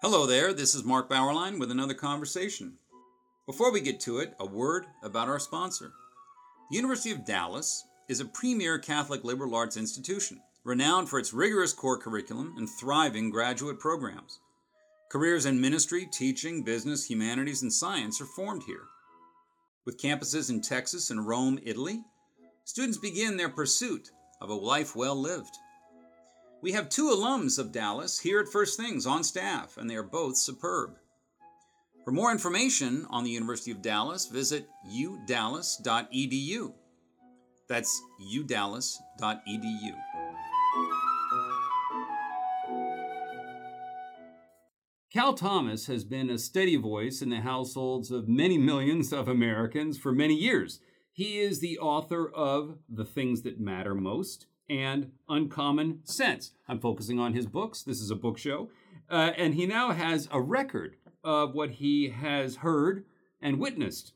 Hello there, this is Mark Bauerlein with another conversation. Before we get to it, a word about our sponsor. The University of Dallas is a premier Catholic liberal arts institution, renowned for its rigorous core curriculum and thriving graduate programs. Careers in ministry, teaching, business, humanities, and science are formed here. With campuses in Texas and Rome, Italy, students begin their pursuit of a life well lived. We have two alums of Dallas here at First Things on staff, and they are both superb. For more information on the University of Dallas, visit udallas.edu. That's udallas.edu. Cal Thomas has been a steady voice in the households of many millions of Americans for many years. He is the author of The Things That Matter Most and Uncommon Sense. I'm focusing on his books. This is a book show. Uh, and he now has a record of what he has heard and witnessed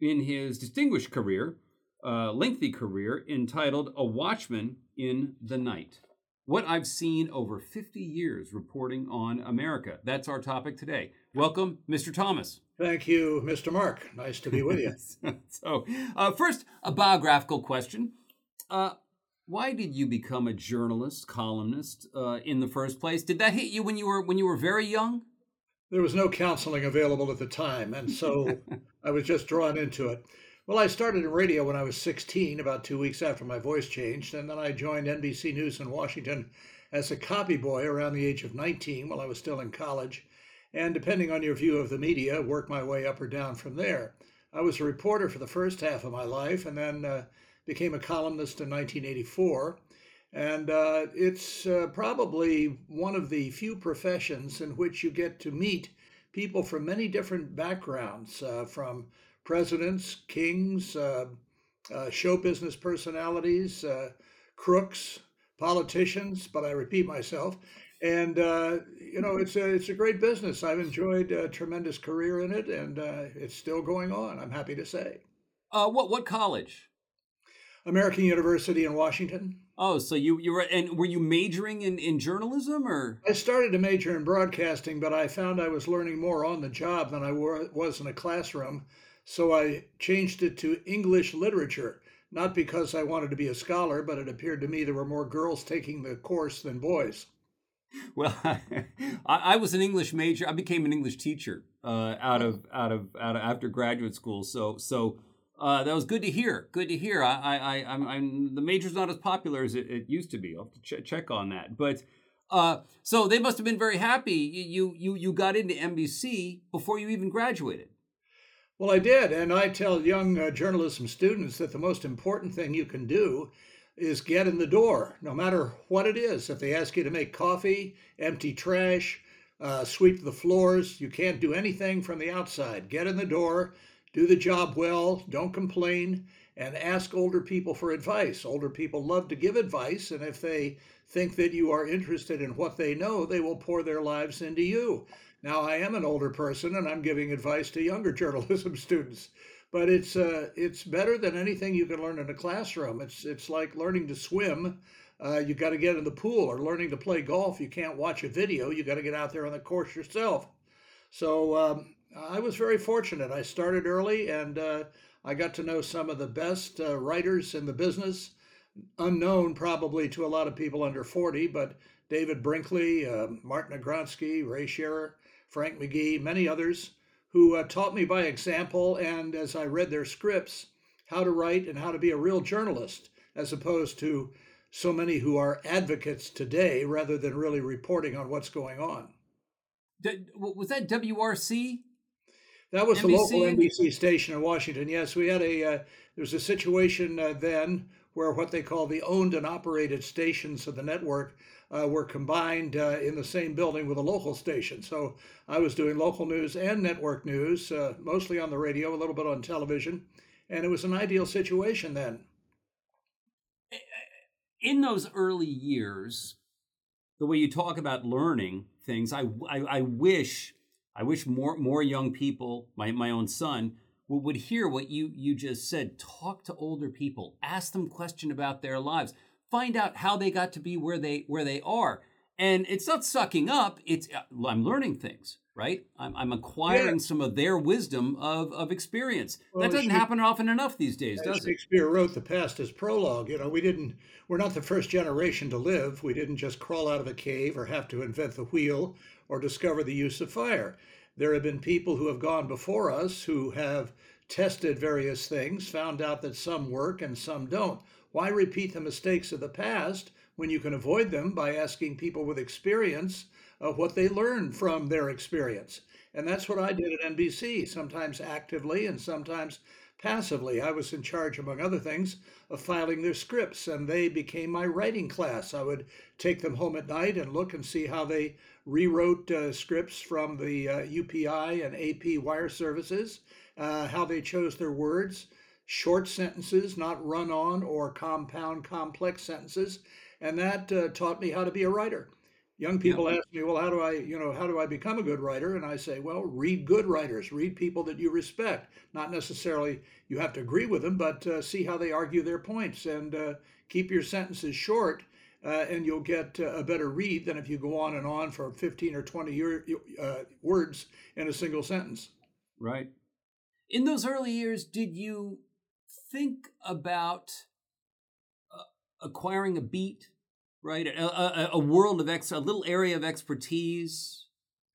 in his distinguished career, uh, lengthy career, entitled A Watchman in the Night. What I've seen over 50 years reporting on America. That's our topic today. Welcome, Mr. Thomas. Thank you, Mr. Mark. Nice to be with you. so, uh, first, a biographical question. Uh, why did you become a journalist, columnist uh, in the first place? Did that hit you when you were when you were very young? There was no counseling available at the time, and so I was just drawn into it. Well, I started in radio when I was 16, about two weeks after my voice changed, and then I joined NBC News in Washington as a copy boy around the age of 19 while I was still in college. And depending on your view of the media, worked my way up or down from there. I was a reporter for the first half of my life and then uh, became a columnist in 1984. And uh, it's uh, probably one of the few professions in which you get to meet people from many different backgrounds, uh, from presidents, kings, uh, uh, show business personalities, uh, crooks, politicians, but I repeat myself. And you know, it's a it's a great business. I've enjoyed a tremendous career in it, and it's still going on. I'm happy to say. What what college? American University in Washington. Oh, so you you were and were you majoring in in journalism or? I started to major in broadcasting, but I found I was learning more on the job than I were, was in a classroom. So I changed it to English literature, not because I wanted to be a scholar, but it appeared to me there were more girls taking the course than boys. Well, I, I was an English major. I became an English teacher uh, out of out of out of after graduate school. So so uh, that was good to hear. Good to hear. I I, I I'm, I'm the major's not as popular as it, it used to be. I'll have to ch- check on that. But uh, so they must have been very happy. You you you got into NBC before you even graduated. Well, I did. And I tell young uh, journalism students that the most important thing you can do is get in the door, no matter what it is. If they ask you to make coffee, empty trash, uh, sweep the floors, you can't do anything from the outside. Get in the door, do the job well, don't complain, and ask older people for advice. Older people love to give advice, and if they think that you are interested in what they know, they will pour their lives into you. Now, I am an older person and I'm giving advice to younger journalism students, but it's uh, it's better than anything you can learn in a classroom. It's it's like learning to swim. Uh, you got to get in the pool or learning to play golf. You can't watch a video. You got to get out there on the course yourself. So um, I was very fortunate. I started early and uh, I got to know some of the best uh, writers in the business, unknown probably to a lot of people under 40, but David Brinkley, uh, Martin Agronsky, Ray Scherer, Frank McGee, many others who uh, taught me by example and as I read their scripts how to write and how to be a real journalist as opposed to so many who are advocates today rather than really reporting on what's going on. Was that WRC? That was NBC? the local NBC station in Washington. Yes, we had a uh, there was a situation uh, then where what they call the owned and operated stations of the network uh, were combined uh, in the same building with a local station. So I was doing local news and network news, uh, mostly on the radio, a little bit on television, and it was an ideal situation then. In those early years, the way you talk about learning things, I, I, I wish I wish more more young people, my, my own son, would, would hear what you you just said. Talk to older people, ask them question about their lives find out how they got to be where they where they are. and it's not sucking up. It's uh, I'm learning things, right? I'm, I'm acquiring yeah. some of their wisdom of of experience. Well, that doesn't happen often enough these days, does Shakespeare it? Shakespeare wrote the past as prologue. You know, we didn't. We're not the first generation to live. We didn't just crawl out of a cave or have to invent the wheel or discover the use of fire. There have been people who have gone before us who have tested various things, found out that some work and some don't. Why repeat the mistakes of the past when you can avoid them by asking people with experience what they learned from their experience? And that's what I did at NBC, sometimes actively and sometimes passively. I was in charge, among other things, of filing their scripts, and they became my writing class. I would take them home at night and look and see how they rewrote uh, scripts from the uh, UPI and AP wire services, uh, how they chose their words, short sentences, not run on or compound complex sentences. And that uh, taught me how to be a writer. Young people yeah. ask me, well, how do I, you know, how do I become a good writer? And I say, well, read good writers, read people that you respect. Not necessarily you have to agree with them, but uh, see how they argue their points and uh, keep your sentences short. Uh, and you'll get uh, a better read than if you go on and on for 15 or 20 year, uh, words in a single sentence. Right. In those early years, did you think about uh, acquiring a beat, right? A, a, a, world of ex, a little area of expertise.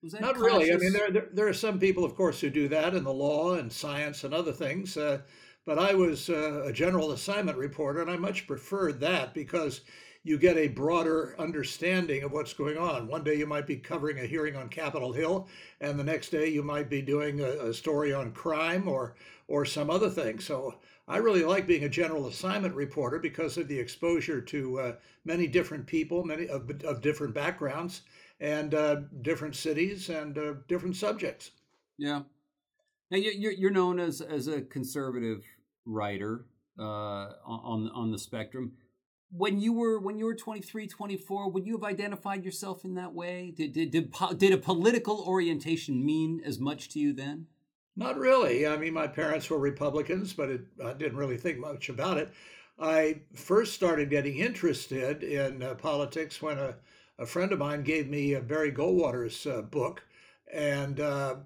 Not conscious? really. I mean, there, there, there are some people, of course, who do that in the law and science and other things. Uh, but I was uh, a general assignment reporter, and I much preferred that because you get a broader understanding of what's going on. One day you might be covering a hearing on Capitol Hill, and the next day you might be doing a, a story on crime or or some other thing. So I really like being a general assignment reporter because of the exposure to uh, many different people, many of, of different backgrounds, and uh, different cities and uh, different subjects. Yeah. Now you're you're known as as a conservative writer uh, on on the spectrum. When you were when you were 23, 24, would you have identified yourself in that way? Did did did, did a political orientation mean as much to you then? Not really. I mean, my parents were Republicans, but it, I didn't really think much about it. I first started getting interested in uh, politics when a, a friend of mine gave me Barry Goldwater's uh, book, and uh,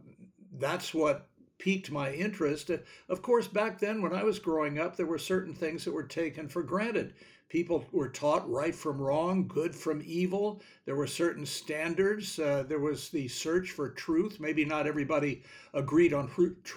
that's what piqued my interest. Of course, back then when I was growing up, there were certain things that were taken for granted. People were taught right from wrong, good from evil. There were certain standards. Uh, there was the search for truth. Maybe not everybody agreed on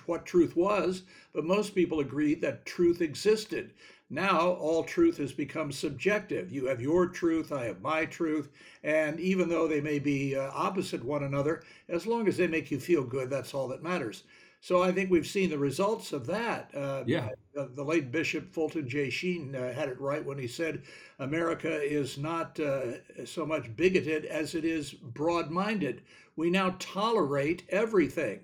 what truth was, but most people agreed that truth existed. Now, all truth has become subjective. You have your truth, I have my truth, and even though they may be uh, opposite one another, as long as they make you feel good, that's all that matters. So I think we've seen the results of that. Uh, yeah. The, the, late Bishop Fulton J. Sheen uh, had it right when he said America is not uh, so much bigoted as it is broad minded. We now tolerate everything.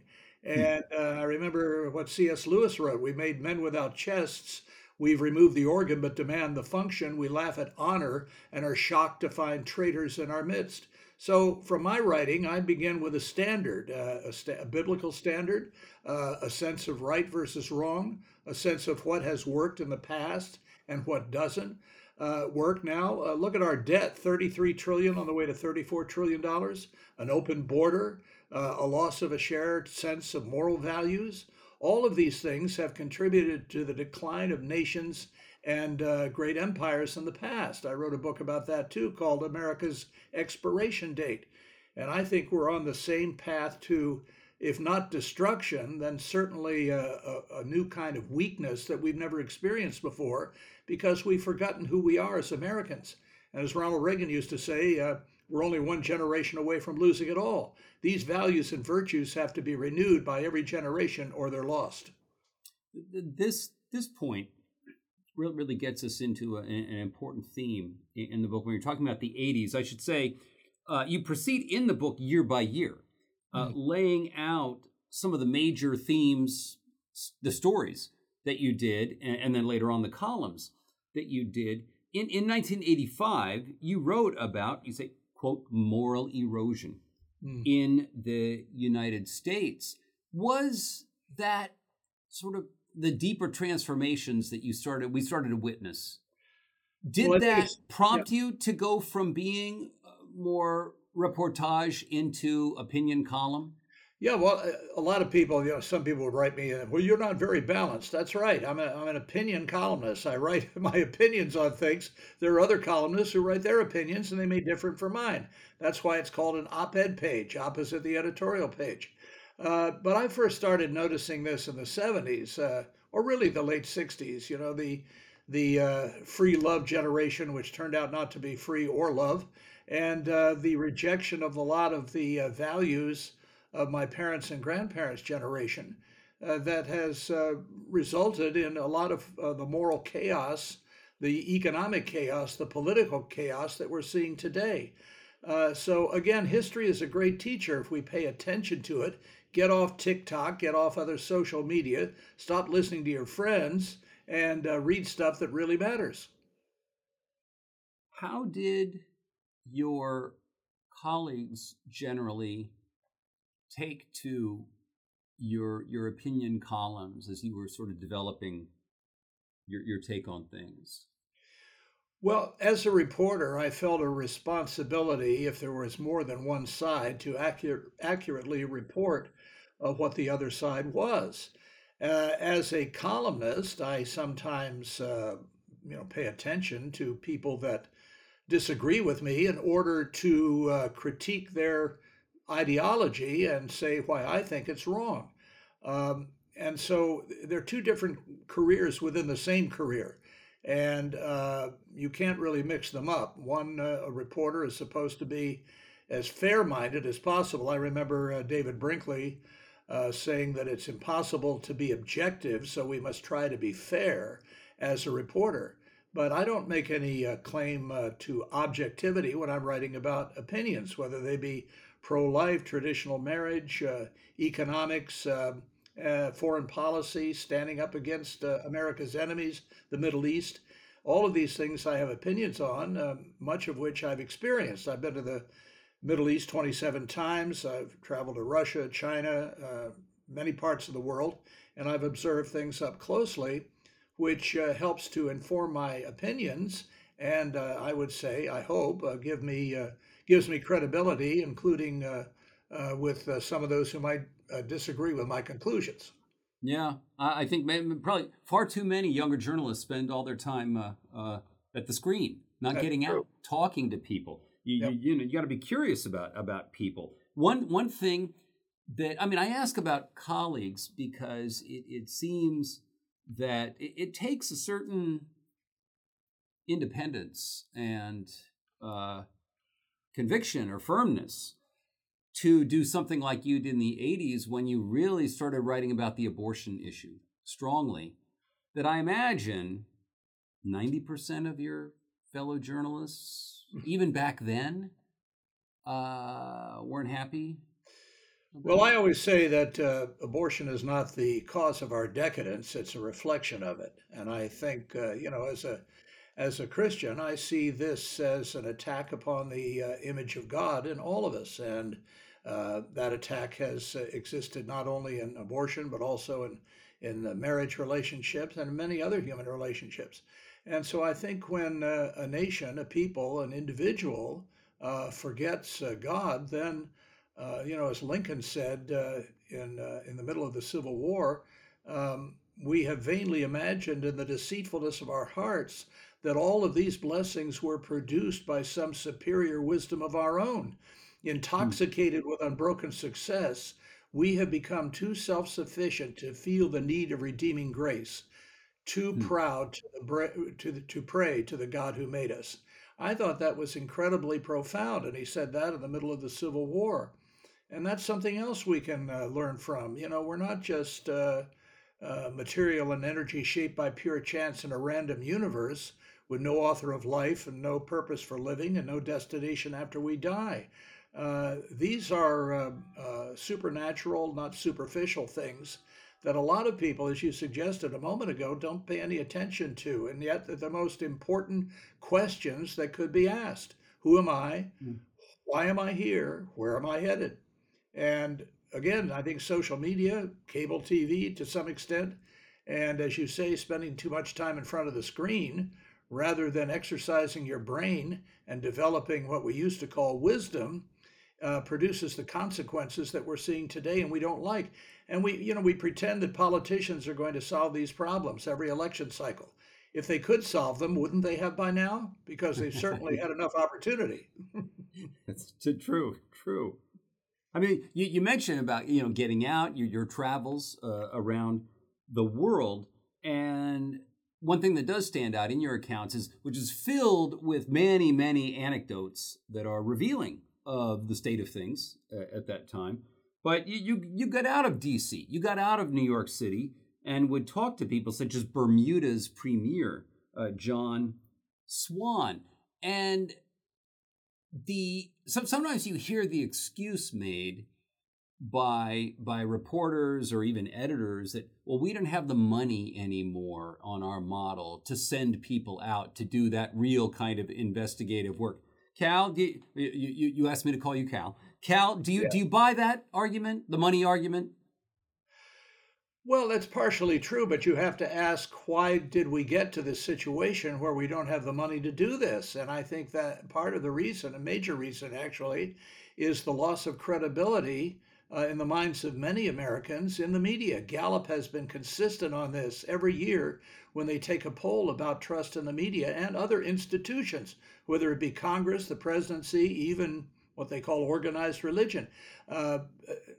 Hmm. And uh, I remember what C.S. Lewis wrote We made men without chests. We've removed the organ but demand the function. We laugh at honor and are shocked to find traitors in our midst. So, from my writing, I begin with a standard, uh, a, a, biblical standard, uh, a sense of right versus wrong, a sense of what has worked in the past and what doesn't uh, work now. Uh, look at our debt 33 trillion on the way to 34 trillion dollars, an open border, uh, a loss of a shared sense of moral values. All of these things have contributed to the decline of nations and uh, great empires in the past. I wrote a book about that too called America's Expiration Date. And I think we're on the same path to, if not destruction, then certainly a, a, a new kind of weakness that we've never experienced before because we've forgotten who we are as Americans. And as Ronald Reagan used to say, uh, we're only one generation away from losing it all. These values and virtues have to be renewed by every generation or they're lost. This this point really, gets us into a, an important theme in the book. When you're talking about the 80s, I should say, uh, you proceed in the book year by year, uh, mm-hmm. laying out some of the major themes, the stories that you did, and, and, then later on the columns that you did. In, in 1985, you wrote about, you say, quote, moral erosion mm. in the United States. Was that sort of the deeper transformations that you started we started to witness did well, that prompt yeah. you to go from being uh, more reportage into opinion column? Yeah, well, a lot of people, you know, some people would write me, well, you're not very balanced. That's right. I'm, a, I'm an opinion columnist. I write my opinions on things. There are other columnists who write their opinions and they may differ from mine. That's why it's called an op ed page, opposite the editorial page. Uh, but I first started noticing this in the 70s, uh, or really the late 60s. You know, the, the uh, free love generation, which turned out not to be free or love, and uh, the rejection of a lot of the uh, values of my parents and grandparents' generation uh, that has uh, resulted in a lot of uh, the moral chaos, the economic chaos, the political chaos that we're seeing today. Uh, so, again, history is a great teacher if we pay attention to it. Get off TikTok, get off other social media, stop listening to your friends, and uh, read stuff that really matters. How did your colleagues generally take to your your opinion columns as you were sort of developing your your take on things? Well, as a reporter, I felt a responsibility, if there was more than one side, to accurate, accurately report what the other side was. Uh, as a columnist, I sometimes, uh, you know, pay attention to people that disagree with me in order to uh, critique their ideology and say why I think it's wrong. Um, and so they're two different careers within the same career. And uh, you can't really mix them up. One, uh, a reporter, is supposed to be as fair minded as possible. I remember uh, David Brinkley uh, saying that it's impossible to be objective, so we must try to be fair as a reporter. But I don't make any uh, claim uh, to objectivity when I'm writing about opinions, whether they be pro life, traditional marriage, uh, economics, uh, uh, foreign policy, standing up against uh, America's enemies, the Middle East. All of these things I have opinions on, much of which I've experienced. I've been to the Middle East 27 times. I've traveled to Russia, China, uh, many parts of the world, and I've observed things up closely, which uh, helps to inform my opinions. And I would say, I hope, give me gives me credibility, including uh, uh, with uh, some of those who might uh, disagree with my conclusions. Yeah, I think maybe, probably far too many younger journalists spend all their time uh, uh, at the screen, not That's getting true. out, talking to people. You, yep. you, you know, you got to be curious about about people. One one thing that I mean, I ask about colleagues because it, it seems that it, it takes a certain independence and uh, conviction or firmness to do something like you did in the 80s when you really started writing about the abortion issue strongly that I imagine 90% of your fellow journalists, even back then, uh, weren't happy? Well, I always say that uh, abortion is not the cause of our decadence, it's a reflection of it. And I think, uh, you know, as a as a Christian, I see this as an attack upon the uh, image of God in all of us. And uh, that attack has uh, existed not only in abortion, but also in, in marriage relationships and many other human relationships. And so I think when uh, a nation, a people, an individual uh, forgets uh, God, then, you know, as Lincoln said in, in the middle of the Civil War, um, we have vainly imagined in the deceitfulness of our hearts that all of these blessings were produced by some superior wisdom of our own. Intoxicated with unbroken success, we have become too self sufficient to feel the need of redeeming grace, too mm. proud to, to, to pray to the God who made us. I thought that was incredibly profound, and he said that in the middle of the Civil War. And that's something else we can uh, learn from. You know, we're not just uh, uh, material and energy shaped by pure chance in a random universe with no author of life and no purpose for living and no destination after we die. Uh, these are uh, uh, supernatural, not superficial things that a lot of people, as you suggested a moment ago, don't pay any attention to. And yet, they're the most important questions that could be asked Who am I? Mm. Why am I here? Where am I headed? And again, I think social media, cable TV to some extent, and as you say, spending too much time in front of the screen rather than exercising your brain and developing what we used to call wisdom, uh, produces the consequences that we're seeing today and we don't like. And we, you know, we pretend that politicians are going to solve these problems every election cycle. If they could solve them, wouldn't they have by now? Because they've certainly had enough opportunity. That's true, true. I mean, you, you mentioned about you know getting out your your travels uh, around the world, and one thing that does stand out in your accounts is which is filled with many many anecdotes that are revealing of the state of things uh, at that time. But you, you you got out of D.C., you got out of New York City, and would talk to people such as Bermuda's premier uh, John Swan, and the so, sometimes you hear the excuse made by by reporters or even editors that well we don't have the money anymore on our model to send people out to do that real kind of investigative work cal do you, you, you asked me to call you cal cal do you yeah. do you buy that argument the money argument well, that's partially true, but you have to ask why did we get to this situation where we don't have the money to do this? And I think that part of the reason, a major reason actually, is the loss of credibility uh, in the minds of many Americans in the media. Gallup has been consistent on this every year when they take a poll about trust in the media and other institutions, whether it be Congress, the presidency, even what they call organized religion. Uh,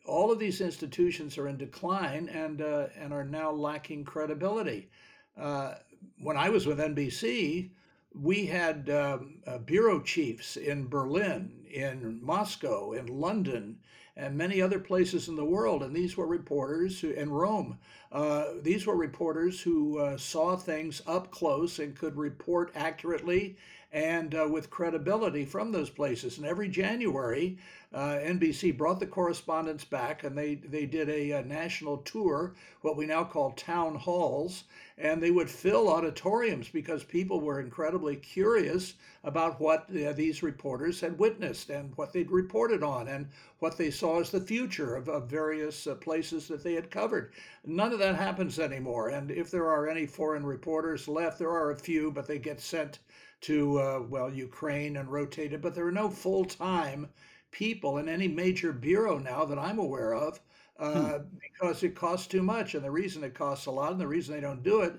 all of these institutions are in decline and uh, and are now lacking credibility. Uh, when I was with NBC, we had um, uh, bureau chiefs in Berlin, in Moscow, in London, and many other places in the world. And these were reporters who, in Rome, uh, these were reporters who uh, saw things up close and could report accurately and uh, with credibility from those places. And every January, uh, NBC brought the correspondents back and they, they did a, a, national tour, what we now call town halls, and they would fill auditoriums because people were incredibly curious about what uh, these reporters had witnessed and what they'd reported on and what they saw as the future of, of various uh, places that they had covered. None of that happens anymore. And if there are any foreign reporters left, there are a few, but they get sent to, uh, well, Ukraine and rotated, but there are no full time people in any major bureau now that I'm aware of uh, hmm. because it costs too much. And the reason it costs a lot and the reason they don't do it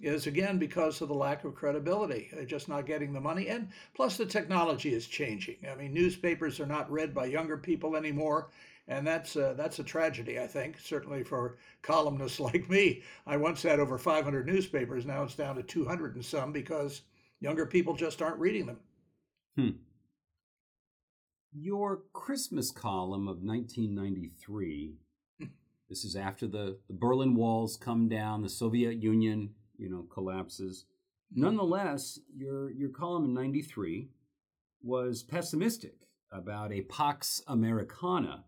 is again because of the lack of credibility. They're just not getting the money. And plus, the technology is changing. I mean, newspapers are not read by younger people anymore. And that's uh, that's a tragedy, I think, certainly for columnists like me. I once had over 500 newspapers. Now it's down to 200 and some because Younger people just aren't reading them. Hmm. Your Christmas column of 1993. this is after the, the Berlin Walls come down, the Soviet Union, you know, collapses. Hmm. Nonetheless, your your column in 93 was pessimistic about a Pax Americana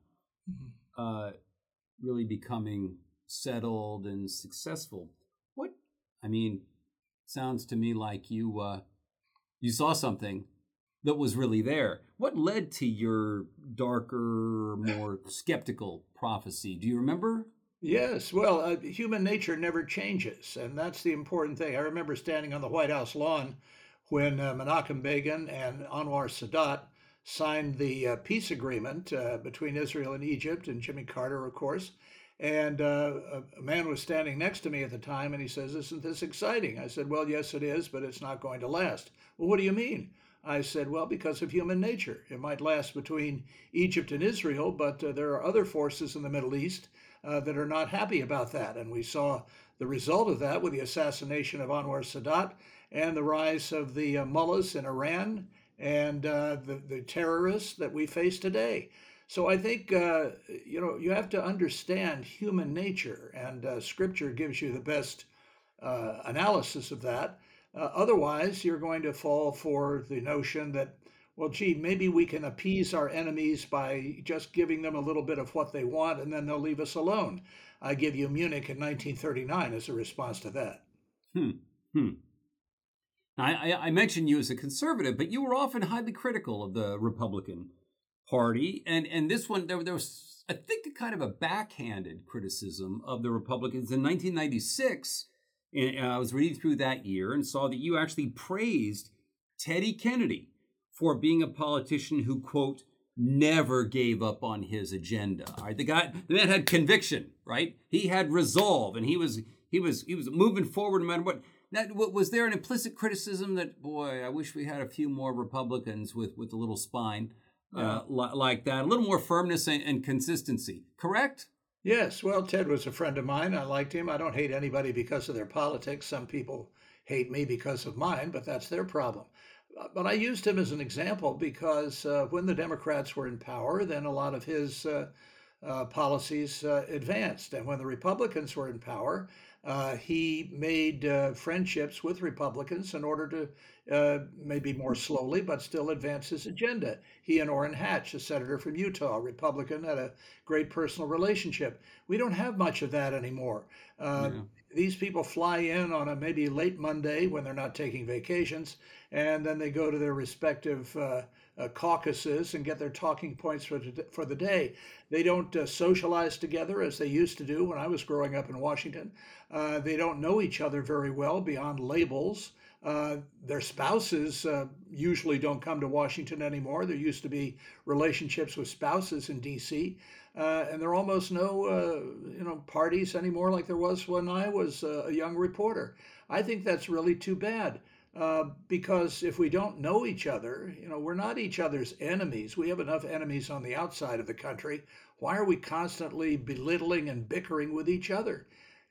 mm-hmm. uh, really becoming settled and successful. What I mean, sounds to me like you uh, you saw something that was really there. What led to your darker, more skeptical prophecy? Do you remember? Yes, well, uh, human nature never changes, and that's the important thing. I remember standing on the White House lawn when uh, Menachem Begin and Anwar Sadat signed the uh, peace agreement uh, between Israel and Egypt, and Jimmy Carter, of course. And uh, a man was standing next to me at the time and he says, Isn't this exciting? I said, Well, yes, it is, but it's not going to last. Well, what do you mean? I said, Well, because of human nature. It might last between Egypt and Israel, but uh, there are other forces in the Middle East uh, that are not happy about that. And we saw the result of that with the assassination of Anwar Sadat and the rise of the uh, mullahs in Iran and uh, the, the terrorists that we face today. So I think uh, you know you have to understand human nature, and uh, Scripture gives you the best uh, analysis of that. Uh, otherwise, you're going to fall for the notion that, well, gee, maybe we can appease our enemies by just giving them a little bit of what they want, and then they'll leave us alone. I give you Munich in 1939 as a response to that. Hmm. Hmm. I, I mentioned you as a conservative, but you were often highly critical of the Republican Party, and and this one there, there was I think a kind of a backhanded criticism of the Republicans in 1996. And I was reading through that year and saw that you actually praised Teddy Kennedy for being a politician who, quote, never gave up on his agenda. All right, the guy, the man had conviction, right? He had resolve, and he was he was he was moving forward no matter what. Now, was there an implicit criticism that, boy, I wish we had a few more Republicans with with a little spine uh, li- like that, a little more firmness and, and consistency? Correct. Yes, well, Ted was a friend of mine. I liked him. I don't hate anybody because of their politics. Some people hate me because of mine, but that's their problem. Uh, but I used him as an example because uh, when the Democrats were in power, then a lot of his uh, uh, policies uh, advanced. And when the Republicans were in power, uh, he made uh, friendships with Republicans in order to uh, maybe more slowly, but still advance his agenda. He and Orrin Hatch, a senator from Utah, Republican, had a great personal relationship. We don't have much of that anymore. Uh, yeah. These people fly in on a maybe late Monday when they're not taking vacations, and then they go to their respective uh, caucuses and get their talking points for, for the day. They don't uh, socialize together as they used to do when I was growing up in Washington. Uh, they don't know each other very well beyond labels. Uh, their spouses uh, usually don't come to Washington anymore. There used to be relationships with spouses in D.C., uh, and there are almost no, you know, parties anymore like there was when I was a young reporter. I think that's really too bad. Uh, because if we don't know each other, you know, we're not each other's enemies. We have enough enemies on the outside of the country. Why are we constantly belittling and bickering with each other?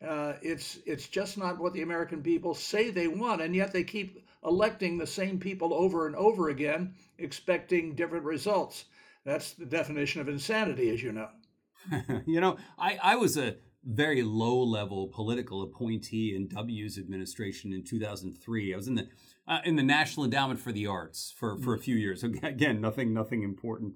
Uh, it's it's just not what the American people say they want, and yet they keep electing the same people over and over again, expecting different results. That's the definition of insanity, as you know. you know, I, I was a very low level political appointee in W's administration in 2003. I was in the uh, in the National Endowment for the Arts for, for a few years. Again, nothing nothing important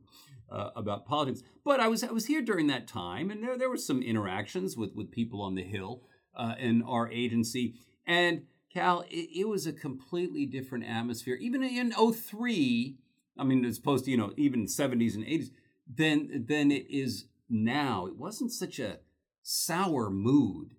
uh, about politics, but I was I was here during that time, and there there were some interactions with with people on the Hill uh, in our agency, and Cal, it, it, was a completely different atmosphere. Even in 03, I mean, as opposed to you know even 70s and 80s, than than it is now. It wasn't such a sour mood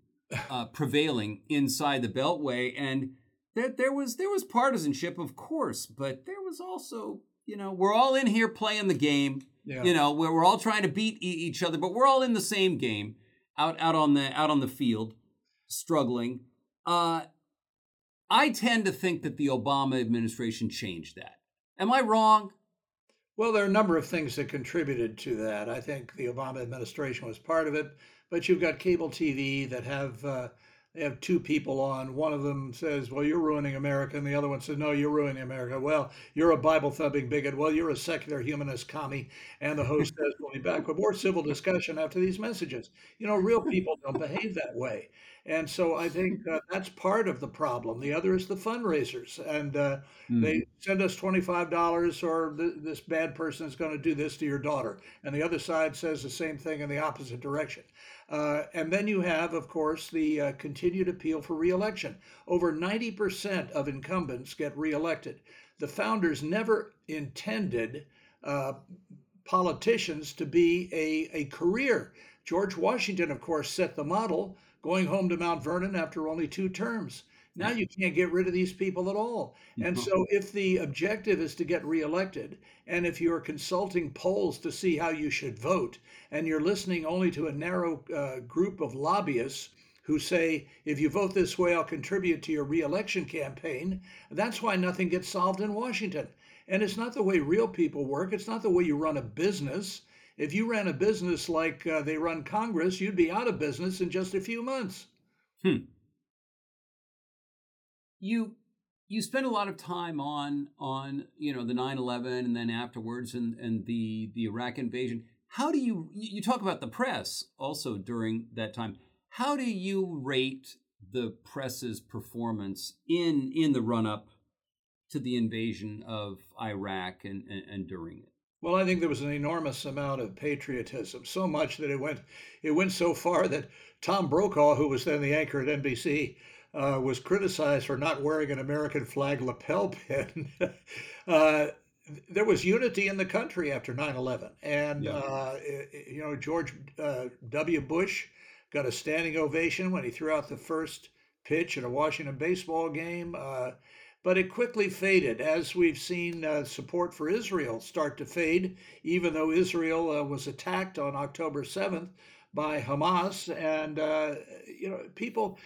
uh, prevailing inside the Beltway, and that there was there was partisanship, of course, but there was also you know we're all in here playing the game. Yeah. You know where we're all trying to beat e- each other, but we're all in the same game out out on the out on the field, struggling. Uh, I tend to think that the Obama administration changed that. Am I wrong? Well, there are a number of things that contributed to that. I think the Obama administration was part of it but you've got cable TV that have uh, they have two people on. One of them says, "Well, you're ruining America," and the other one says, "No, you're ruining America." Well, you're a Bible thumping bigot. Well, you're a secular humanist commie. And the host says, "We'll be back with more civil discussion after these messages." You know, real people don't behave that way. And so I think uh, that's part of the problem. The other is the fundraisers, and uh, mm. they send us twenty five dollars, or th- this bad person is going to do this to your daughter, and the other side says the same thing in the opposite direction. Uh, and then you have, of course, the uh, continued appeal for reelection. Over 90% of incumbents get reelected. The founders never intended uh, politicians to be a, a career. George Washington, of course, set the model, going home to Mount Vernon after only two terms. Now you can't get rid of these people at all. And so, if the objective is to get reelected, and if you're consulting polls to see how you should vote, and you're listening only to a narrow uh, group of lobbyists who say, if you vote this way, I'll contribute to your reelection campaign, that's why nothing gets solved in Washington. And it's not the way real people work, it's not the way you run a business. If you ran a business like uh, they run Congress, you'd be out of business in just a few months. Hmm you you spend a lot of time on on you know the 9-11 and then afterwards and and the the iraq invasion. How do you you talk about the press also during that time. How do you rate the press's performance in in the run up to the invasion of iraq and, and, and during it? Well, I think there was an enormous amount of patriotism, so much that it went it went so far that Tom Brokaw, who was then the anchor at NBC, uh, was criticized for not wearing an American flag lapel pin. uh, there was unity in the country after 9/11, and yeah. uh, you know George uh, W. Bush got a standing ovation when he threw out the first pitch at a Washington baseball game. Uh, but it quickly faded as we've seen uh, support for Israel start to fade, even though Israel uh, was attacked on October 7th by Hamas. And, uh, you know, people,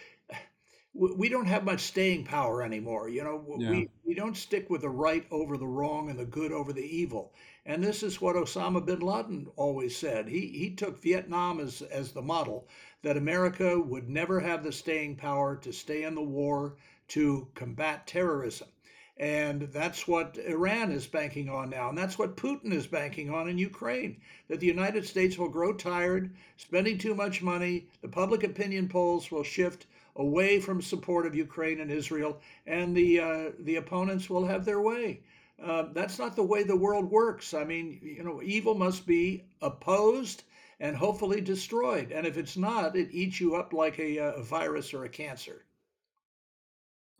we don't have much staying power anymore. You know, yeah. we, we don't stick with the right over the wrong and the good over the evil. And this is what Osama bin Laden always said. He, he took Vietnam as, as the model that America would never have the staying power to stay in the war to combat terrorism. And that's what Iran is banking on now. And that's what Putin is banking on in Ukraine that the United States will grow tired, spending too much money. The public opinion polls will shift away from support of Ukraine and Israel, and the, uh, the opponents will have their way. Uh, that's not the way the world works. I mean, you know, evil must be opposed and hopefully destroyed. And if it's not, it eats you up like a, a virus or a cancer.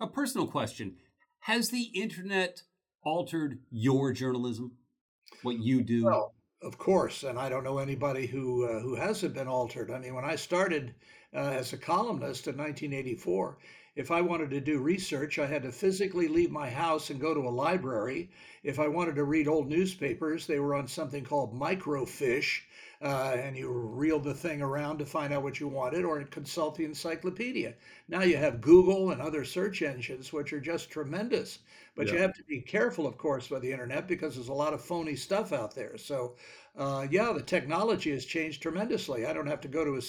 A personal question Has the internet altered your journalism? What you do? Well, of course, and I don't know anybody who uh, who hasn't been altered. I mean, when I started uh, as a columnist in 1984, if I wanted to do research, I had to physically leave my house and go to a library. If I wanted to read old newspapers, they were on something called microfiche, uh, and you reeled the thing around to find out what you wanted, or consult the encyclopedia. Now you have Google and other search engines, which are just tremendous. But yeah. you have to be careful, of course, with the internet because there's a lot of phony stuff out there. So, uh, yeah, the technology has changed tremendously. I don't have to go to a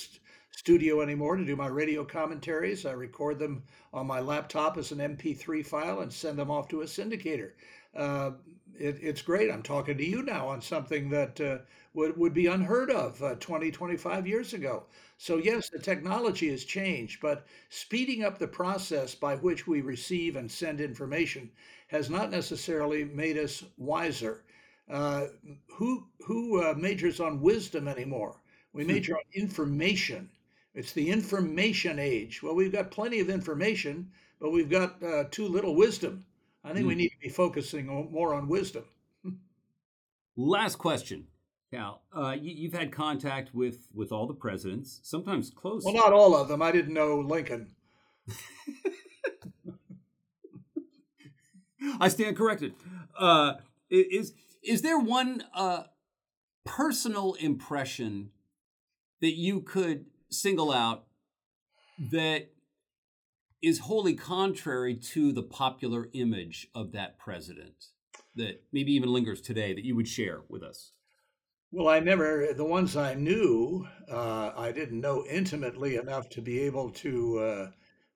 studio anymore to do my radio commentaries. I record them on my laptop as an MP3 file and send them off to a syndicator. Uh, it, it's great. I'm talking to you now on something that uh, would, would be unheard of uh, 20, 25 years ago. So, yes, the technology has changed, but speeding up the process by which we receive and send information has not necessarily made us wiser. Uh, who who uh, majors on wisdom anymore? We hmm. major on information. It's the information age. Well, we've got plenty of information, but we've got uh, too little wisdom. I think mm. we hmm. need to be focusing more on wisdom. Last question, Cal. Uh, you, have had contact with with all the presidents, sometimes close. Well, not all of them. I didn't know Lincoln. I stand corrected. Uh, is is there one uh, personal impression that you could single out that is wholly contrary to the popular image of that president that maybe even lingers today that you would share with us? Well, I never, the ones I knew, uh, I didn't know intimately enough to be able to uh,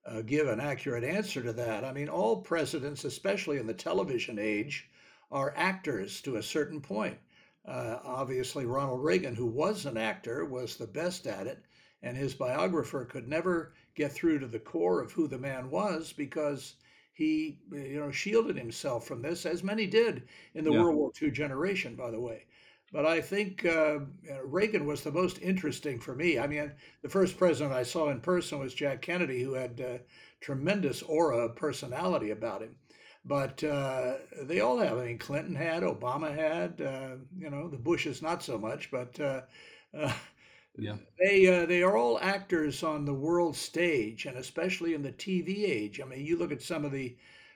uh, give an accurate answer to that. I mean, all presidents, especially in the television age, are actors to a certain point. Uh, obviously, Ronald Reagan, who was an actor, was the best at it and his biographer could never get through to the core of who the man was because he you know shielded himself from this as many did in the yeah. world war ii generation by the way. But i think uh, reagan was the most interesting for me. I mean the first president i saw in person was jack kennedy who had uh, tremendous aura of personality about him. But uh, they all have i mean clinton had obama had uh, you know the bushes not so much but uh, uh, yeah. They uh, they are all actors on the world stage, and especially in the TV age. I mean, you look at some of the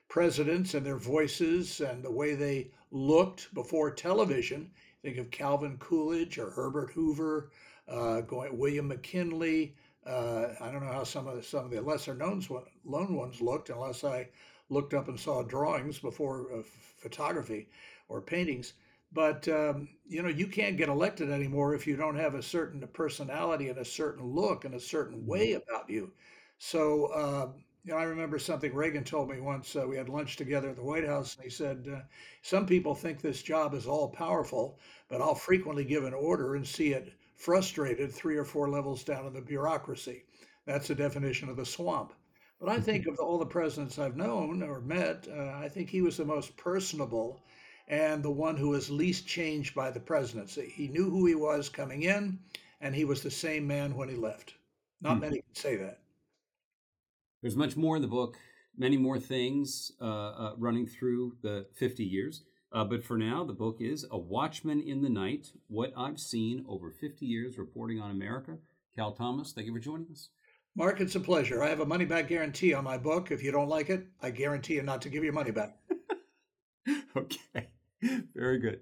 presidents and their voices and the way they looked before television. Think of Calvin Coolidge or Herbert Hoover, uh, going William McKinley. Uh, I don't know how some of the, some of the lesser known lone ones looked, unless I looked up and saw drawings before uh, photography or paintings. But um, you know, you can't get elected anymore if you don't have a certain personality and a certain look and a certain mm-hmm. way about you. So, uh, you know, I remember something Reagan told me once. Uh, we had lunch together at the White House, and he said, uh, "Some people think this job is all powerful, but I'll frequently give an order and see it frustrated three or four levels down in the bureaucracy. That's the definition of the swamp." But I think of all the presidents I've known or met, uh, I think he was the most personable and the one who was least changed by the presidency. He knew who he was coming in, and he was the same man when he left. Not hmm. many can say that. There's much more in the book, many more things uh, uh, running through the 50 years. Uh, but for now, the book is A Watchman in the Night What I've Seen Over 50 Years Reporting on America. Cal Thomas, thank you for joining us. Mark, it's a pleasure. I have a money back guarantee on my book. If you don't like it, I guarantee you not to give your money back. okay. Very good.